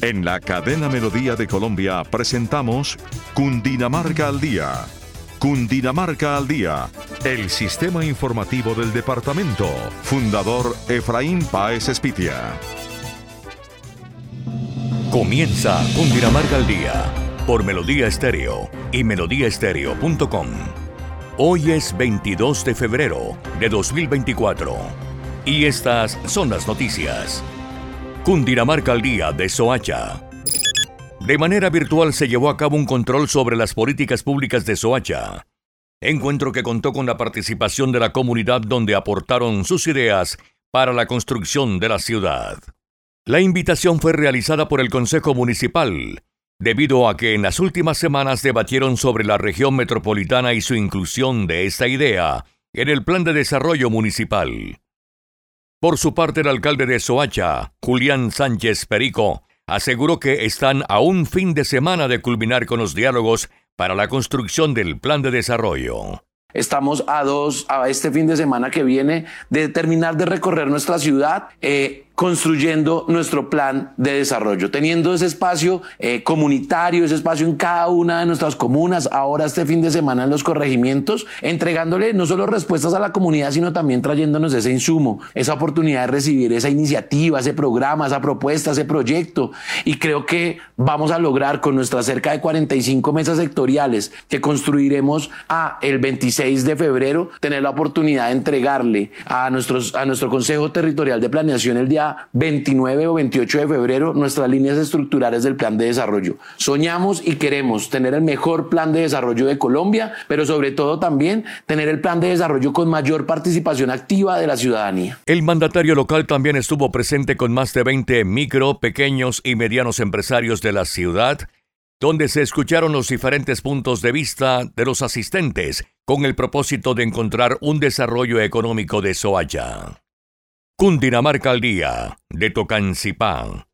En la cadena Melodía de Colombia presentamos Cundinamarca al Día. Cundinamarca al Día, el sistema informativo del departamento. Fundador Efraín Páez Espitia. Comienza Cundinamarca al Día por Melodía Estéreo y melodíaestéreo.com. Hoy es 22 de febrero de 2024 y estas son las noticias. Cundinamarca al día de Soacha. De manera virtual se llevó a cabo un control sobre las políticas públicas de Soacha. Encuentro que contó con la participación de la comunidad donde aportaron sus ideas para la construcción de la ciudad. La invitación fue realizada por el Consejo Municipal, debido a que en las últimas semanas debatieron sobre la región metropolitana y su inclusión de esta idea en el Plan de Desarrollo Municipal. Por su parte, el alcalde de Soacha, Julián Sánchez Perico, aseguró que están a un fin de semana de culminar con los diálogos para la construcción del plan de desarrollo. Estamos a dos, a este fin de semana que viene, de terminar de recorrer nuestra ciudad. Eh, construyendo nuestro plan de desarrollo, teniendo ese espacio eh, comunitario, ese espacio en cada una de nuestras comunas, ahora este fin de semana en los corregimientos, entregándole no solo respuestas a la comunidad, sino también trayéndonos ese insumo, esa oportunidad de recibir esa iniciativa, ese programa, esa propuesta, ese proyecto. Y creo que vamos a lograr con nuestras cerca de 45 mesas sectoriales que construiremos a el 26 de febrero, tener la oportunidad de entregarle a, nuestros, a nuestro Consejo Territorial de Planeación el día 29 o 28 de febrero nuestras líneas estructurales del plan de desarrollo. Soñamos y queremos tener el mejor plan de desarrollo de Colombia, pero sobre todo también tener el plan de desarrollo con mayor participación activa de la ciudadanía. El mandatario local también estuvo presente con más de 20 micro, pequeños y medianos empresarios de la ciudad, donde se escucharon los diferentes puntos de vista de los asistentes con el propósito de encontrar un desarrollo económico de Soaya. Cundinamarca al Día, de Tocancipá.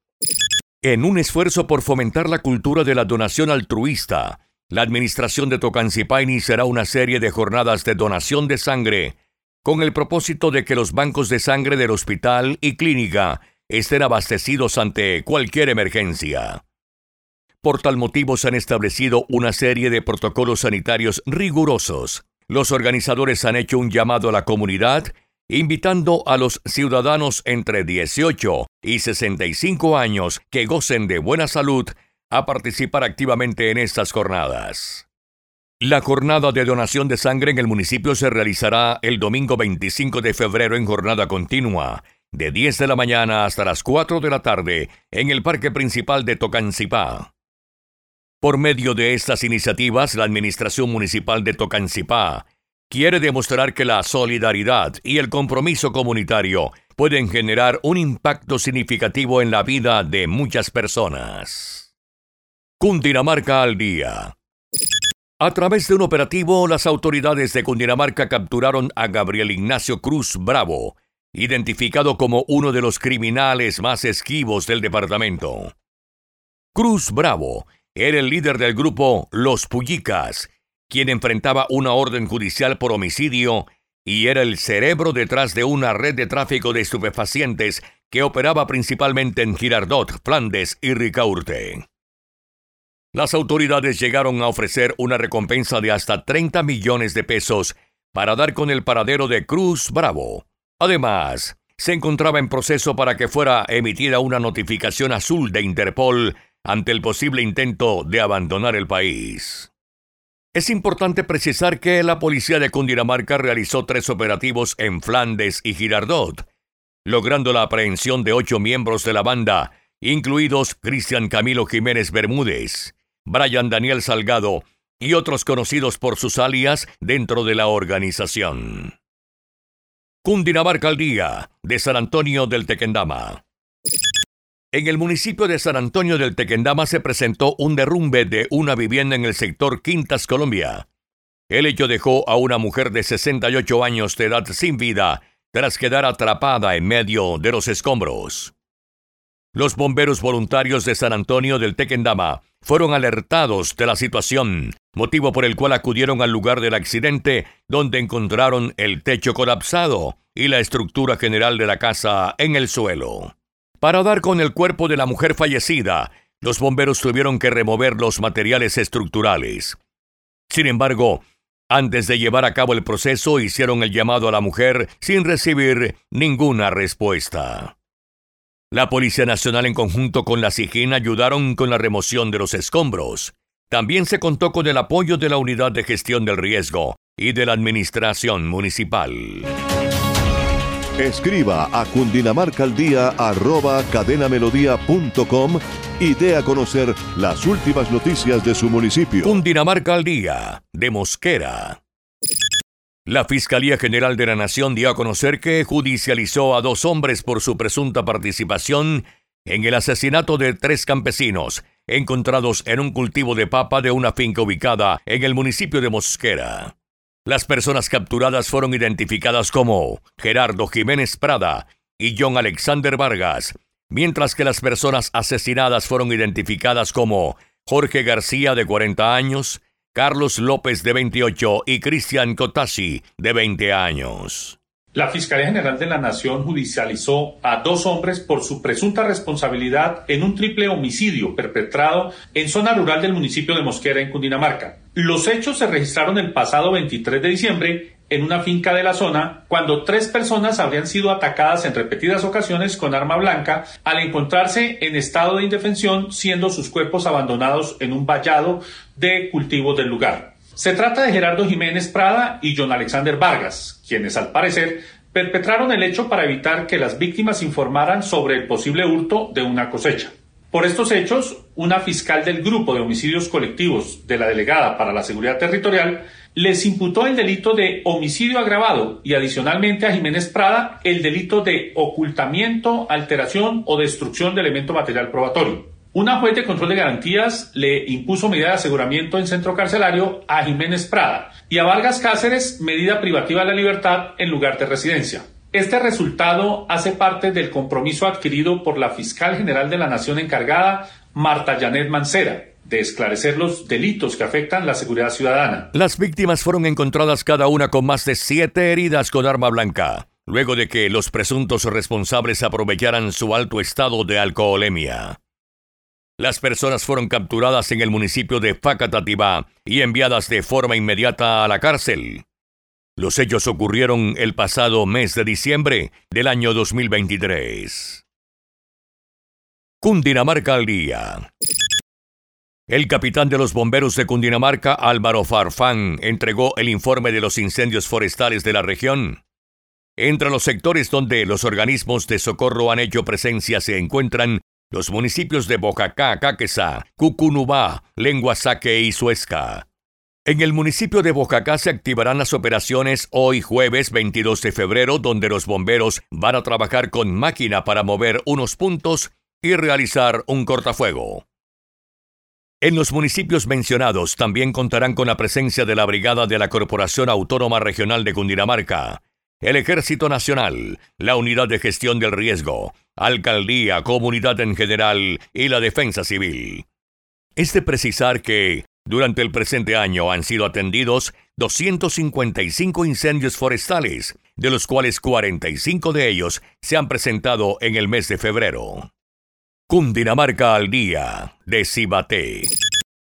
En un esfuerzo por fomentar la cultura de la donación altruista, la administración de Tocancipá iniciará una serie de jornadas de donación de sangre con el propósito de que los bancos de sangre del hospital y clínica estén abastecidos ante cualquier emergencia. Por tal motivo se han establecido una serie de protocolos sanitarios rigurosos. Los organizadores han hecho un llamado a la comunidad invitando a los ciudadanos entre 18 y 65 años que gocen de buena salud a participar activamente en estas jornadas. La jornada de donación de sangre en el municipio se realizará el domingo 25 de febrero en jornada continua, de 10 de la mañana hasta las 4 de la tarde, en el parque principal de Tocancipá. Por medio de estas iniciativas, la Administración Municipal de Tocancipá quiere demostrar que la solidaridad y el compromiso comunitario pueden generar un impacto significativo en la vida de muchas personas. Cundinamarca al día. A través de un operativo, las autoridades de Cundinamarca capturaron a Gabriel Ignacio Cruz Bravo, identificado como uno de los criminales más esquivos del departamento. Cruz Bravo era el líder del grupo Los Pullicas, quien enfrentaba una orden judicial por homicidio y era el cerebro detrás de una red de tráfico de estupefacientes que operaba principalmente en Girardot, Flandes y Ricaurte. Las autoridades llegaron a ofrecer una recompensa de hasta 30 millones de pesos para dar con el paradero de Cruz Bravo. Además, se encontraba en proceso para que fuera emitida una notificación azul de Interpol ante el posible intento de abandonar el país. Es importante precisar que la policía de Cundinamarca realizó tres operativos en Flandes y Girardot, logrando la aprehensión de ocho miembros de la banda, incluidos Cristian Camilo Jiménez Bermúdez, Brian Daniel Salgado y otros conocidos por sus alias dentro de la organización. Cundinamarca al día, de San Antonio del Tequendama. En el municipio de San Antonio del Tequendama se presentó un derrumbe de una vivienda en el sector Quintas, Colombia. El hecho dejó a una mujer de 68 años de edad sin vida tras quedar atrapada en medio de los escombros. Los bomberos voluntarios de San Antonio del Tequendama fueron alertados de la situación, motivo por el cual acudieron al lugar del accidente, donde encontraron el techo colapsado y la estructura general de la casa en el suelo. Para dar con el cuerpo de la mujer fallecida, los bomberos tuvieron que remover los materiales estructurales. Sin embargo, antes de llevar a cabo el proceso, hicieron el llamado a la mujer sin recibir ninguna respuesta. La Policía Nacional en conjunto con la SIGIN ayudaron con la remoción de los escombros. También se contó con el apoyo de la Unidad de Gestión del Riesgo y de la Administración Municipal. Escriba a cundinamarcaldía.com y dé a conocer las últimas noticias de su municipio. Cundinamarca al Día, de Mosquera. La Fiscalía General de la Nación dio a conocer que judicializó a dos hombres por su presunta participación en el asesinato de tres campesinos encontrados en un cultivo de papa de una finca ubicada en el municipio de Mosquera. Las personas capturadas fueron identificadas como Gerardo Jiménez Prada y John Alexander Vargas, mientras que las personas asesinadas fueron identificadas como Jorge García de 40 años, Carlos López de 28 y Cristian Cotasi de 20 años. La Fiscalía General de la Nación judicializó a dos hombres por su presunta responsabilidad en un triple homicidio perpetrado en zona rural del municipio de Mosquera, en Cundinamarca. Los hechos se registraron el pasado 23 de diciembre en una finca de la zona cuando tres personas habrían sido atacadas en repetidas ocasiones con arma blanca al encontrarse en estado de indefensión siendo sus cuerpos abandonados en un vallado de cultivos del lugar. Se trata de Gerardo Jiménez Prada y John Alexander Vargas, quienes al parecer perpetraron el hecho para evitar que las víctimas informaran sobre el posible hurto de una cosecha. Por estos hechos, una fiscal del Grupo de Homicidios Colectivos de la Delegada para la Seguridad Territorial les imputó el delito de homicidio agravado y adicionalmente a Jiménez Prada el delito de ocultamiento, alteración o destrucción de elemento material probatorio. Una juez de control de garantías le impuso medida de aseguramiento en centro carcelario a Jiménez Prada y a Vargas Cáceres medida privativa de la libertad en lugar de residencia. Este resultado hace parte del compromiso adquirido por la fiscal general de la Nación encargada, Marta Janet Mancera, de esclarecer los delitos que afectan la seguridad ciudadana. Las víctimas fueron encontradas cada una con más de siete heridas con arma blanca, luego de que los presuntos responsables aprovecharan su alto estado de alcoholemia. Las personas fueron capturadas en el municipio de Facatativá y enviadas de forma inmediata a la cárcel. Los hechos ocurrieron el pasado mes de diciembre del año 2023. Cundinamarca al día. El capitán de los bomberos de Cundinamarca, Álvaro Farfán, entregó el informe de los incendios forestales de la región. Entre los sectores donde los organismos de socorro han hecho presencia se encuentran los municipios de Bocacá, Caquesa, Cucunubá, Lenguasaque y Suesca. En el municipio de Bocacá se activarán las operaciones hoy jueves 22 de febrero, donde los bomberos van a trabajar con máquina para mover unos puntos y realizar un cortafuego. En los municipios mencionados también contarán con la presencia de la Brigada de la Corporación Autónoma Regional de Cundinamarca, el Ejército Nacional, la Unidad de Gestión del Riesgo, Alcaldía, Comunidad en general y la Defensa Civil. Es de precisar que, durante el presente año han sido atendidos 255 incendios forestales, de los cuales 45 de ellos se han presentado en el mes de febrero. Cundinamarca al día de Cibaté.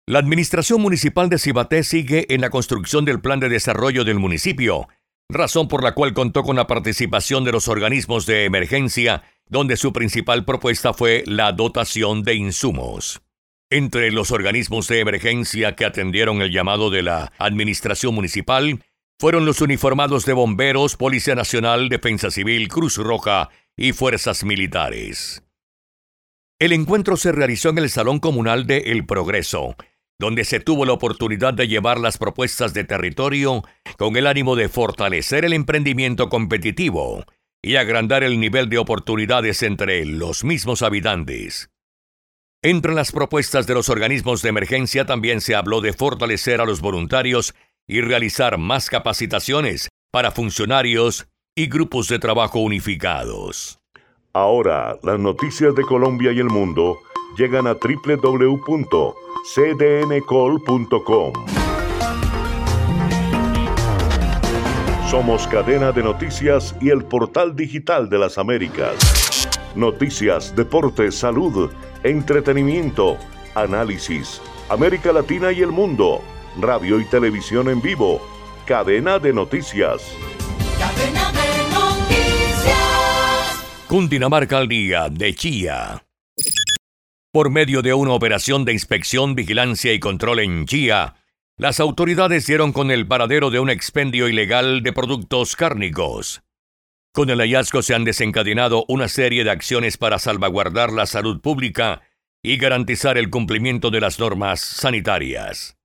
La Administración Municipal de Cibaté sigue en la construcción del plan de desarrollo del municipio razón por la cual contó con la participación de los organismos de emergencia, donde su principal propuesta fue la dotación de insumos. Entre los organismos de emergencia que atendieron el llamado de la Administración Municipal fueron los uniformados de bomberos, Policía Nacional, Defensa Civil, Cruz Roja y Fuerzas Militares. El encuentro se realizó en el Salón Comunal de El Progreso, donde se tuvo la oportunidad de llevar las propuestas de territorio con el ánimo de fortalecer el emprendimiento competitivo y agrandar el nivel de oportunidades entre los mismos habitantes. Entre las propuestas de los organismos de emergencia también se habló de fortalecer a los voluntarios y realizar más capacitaciones para funcionarios y grupos de trabajo unificados. Ahora, las noticias de Colombia y el mundo llegan a www cdncol.com. Somos cadena de noticias y el portal digital de las Américas. noticias, deportes, salud, entretenimiento, análisis, América Latina y el mundo, radio y televisión en vivo, cadena de noticias. Cadena de noticias. Cundinamarca al día de Chía. Por medio de una operación de inspección, vigilancia y control en Chía, las autoridades dieron con el paradero de un expendio ilegal de productos cárnicos. Con el hallazgo se han desencadenado una serie de acciones para salvaguardar la salud pública y garantizar el cumplimiento de las normas sanitarias.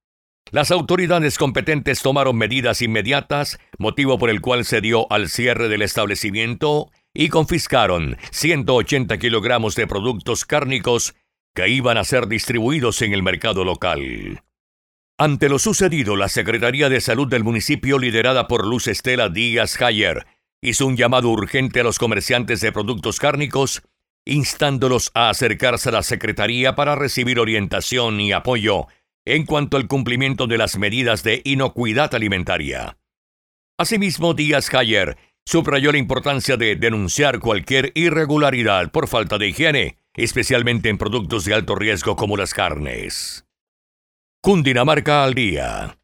Las autoridades competentes tomaron medidas inmediatas, motivo por el cual se dio al cierre del establecimiento y confiscaron 180 kilogramos de productos cárnicos que iban a ser distribuidos en el mercado local. Ante lo sucedido, la Secretaría de Salud del municipio, liderada por Luz Estela Díaz Hayer, hizo un llamado urgente a los comerciantes de productos cárnicos, instándolos a acercarse a la Secretaría para recibir orientación y apoyo en cuanto al cumplimiento de las medidas de inocuidad alimentaria. Asimismo, Díaz Hayer subrayó la importancia de denunciar cualquier irregularidad por falta de higiene, especialmente en productos de alto riesgo como las carnes. Cundinamarca al día.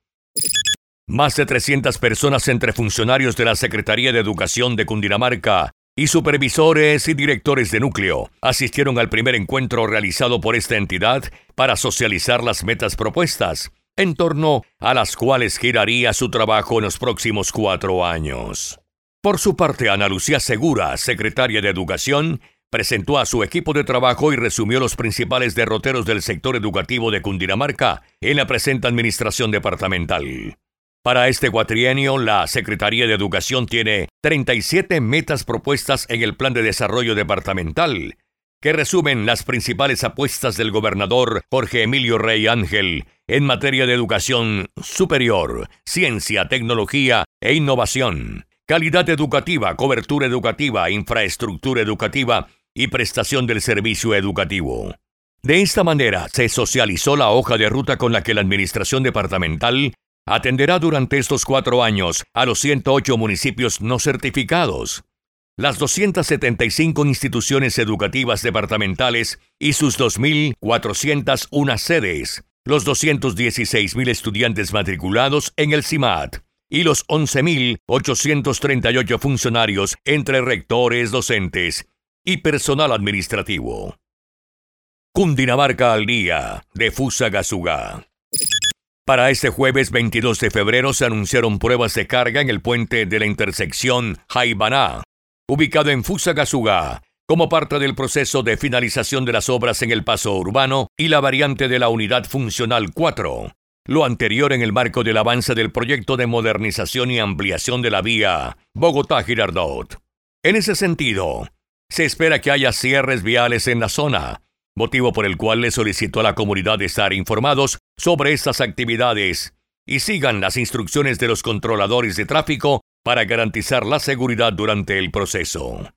Más de 300 personas entre funcionarios de la Secretaría de Educación de Cundinamarca y supervisores y directores de núcleo asistieron al primer encuentro realizado por esta entidad para socializar las metas propuestas, en torno a las cuales giraría su trabajo en los próximos cuatro años. Por su parte, Ana Lucía Segura, secretaria de Educación, presentó a su equipo de trabajo y resumió los principales derroteros del sector educativo de Cundinamarca en la presente administración departamental. Para este cuatrienio, la Secretaría de Educación tiene 37 metas propuestas en el Plan de Desarrollo Departamental, que resumen las principales apuestas del gobernador Jorge Emilio Rey Ángel en materia de educación superior, ciencia, tecnología e innovación, calidad educativa, cobertura educativa, infraestructura educativa y prestación del servicio educativo. De esta manera se socializó la hoja de ruta con la que la Administración Departamental atenderá durante estos cuatro años a los 108 municipios no certificados, las 275 instituciones educativas departamentales y sus 2.401 sedes, los 216.000 estudiantes matriculados en el CIMAT y los 11.838 funcionarios entre rectores, docentes y personal administrativo. Cundinamarca al día de Fusagasugá. Para este jueves 22 de febrero se anunciaron pruebas de carga en el puente de la intersección Jaibaná, ubicado en Fusagasugá, como parte del proceso de finalización de las obras en el paso urbano y la variante de la unidad funcional 4. Lo anterior en el marco del avance del proyecto de modernización y ampliación de la vía Bogotá-Girardot. En ese sentido, se espera que haya cierres viales en la zona, motivo por el cual le solicitó a la comunidad estar informados sobre estas actividades y sigan las instrucciones de los controladores de tráfico para garantizar la seguridad durante el proceso.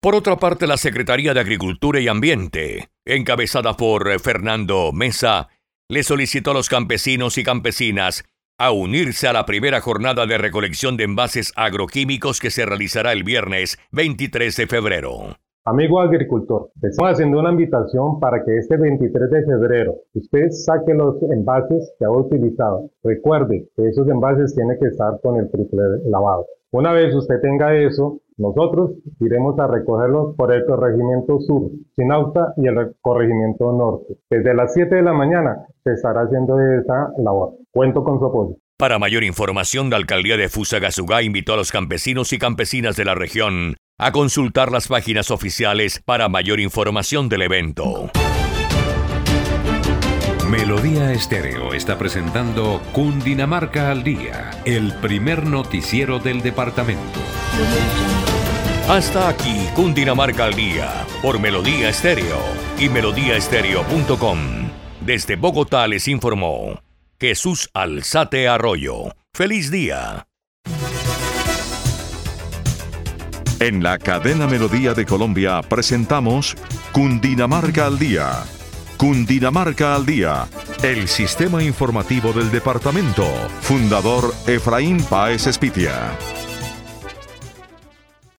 Por otra parte, la Secretaría de Agricultura y Ambiente, encabezada por Fernando Mesa, le solicitó a los campesinos y campesinas a unirse a la primera jornada de recolección de envases agroquímicos que se realizará el viernes 23 de febrero. Amigo agricultor, estamos haciendo una invitación para que este 23 de febrero usted saque los envases que ha utilizado. Recuerde que esos envases tienen que estar con el triple lavado. Una vez usted tenga eso, nosotros iremos a recogerlos por el corregimiento sur, Sinauta y el corregimiento norte. Desde las 7 de la mañana se estará haciendo esa labor. Cuento con su apoyo. Para mayor información, la alcaldía de Fusagasugá invitó a los campesinos y campesinas de la región a consultar las páginas oficiales para mayor información del evento. Melodía Estéreo está presentando Cundinamarca al Día, el primer noticiero del departamento. Hasta aquí Cundinamarca al Día por Melodía Estéreo y melodíaestéreo.com. Desde Bogotá les informó Jesús Alzate Arroyo. ¡Feliz día! En la cadena Melodía de Colombia presentamos Cundinamarca al Día. Cundinamarca al Día, el sistema informativo del departamento. Fundador Efraín Páez Espitia.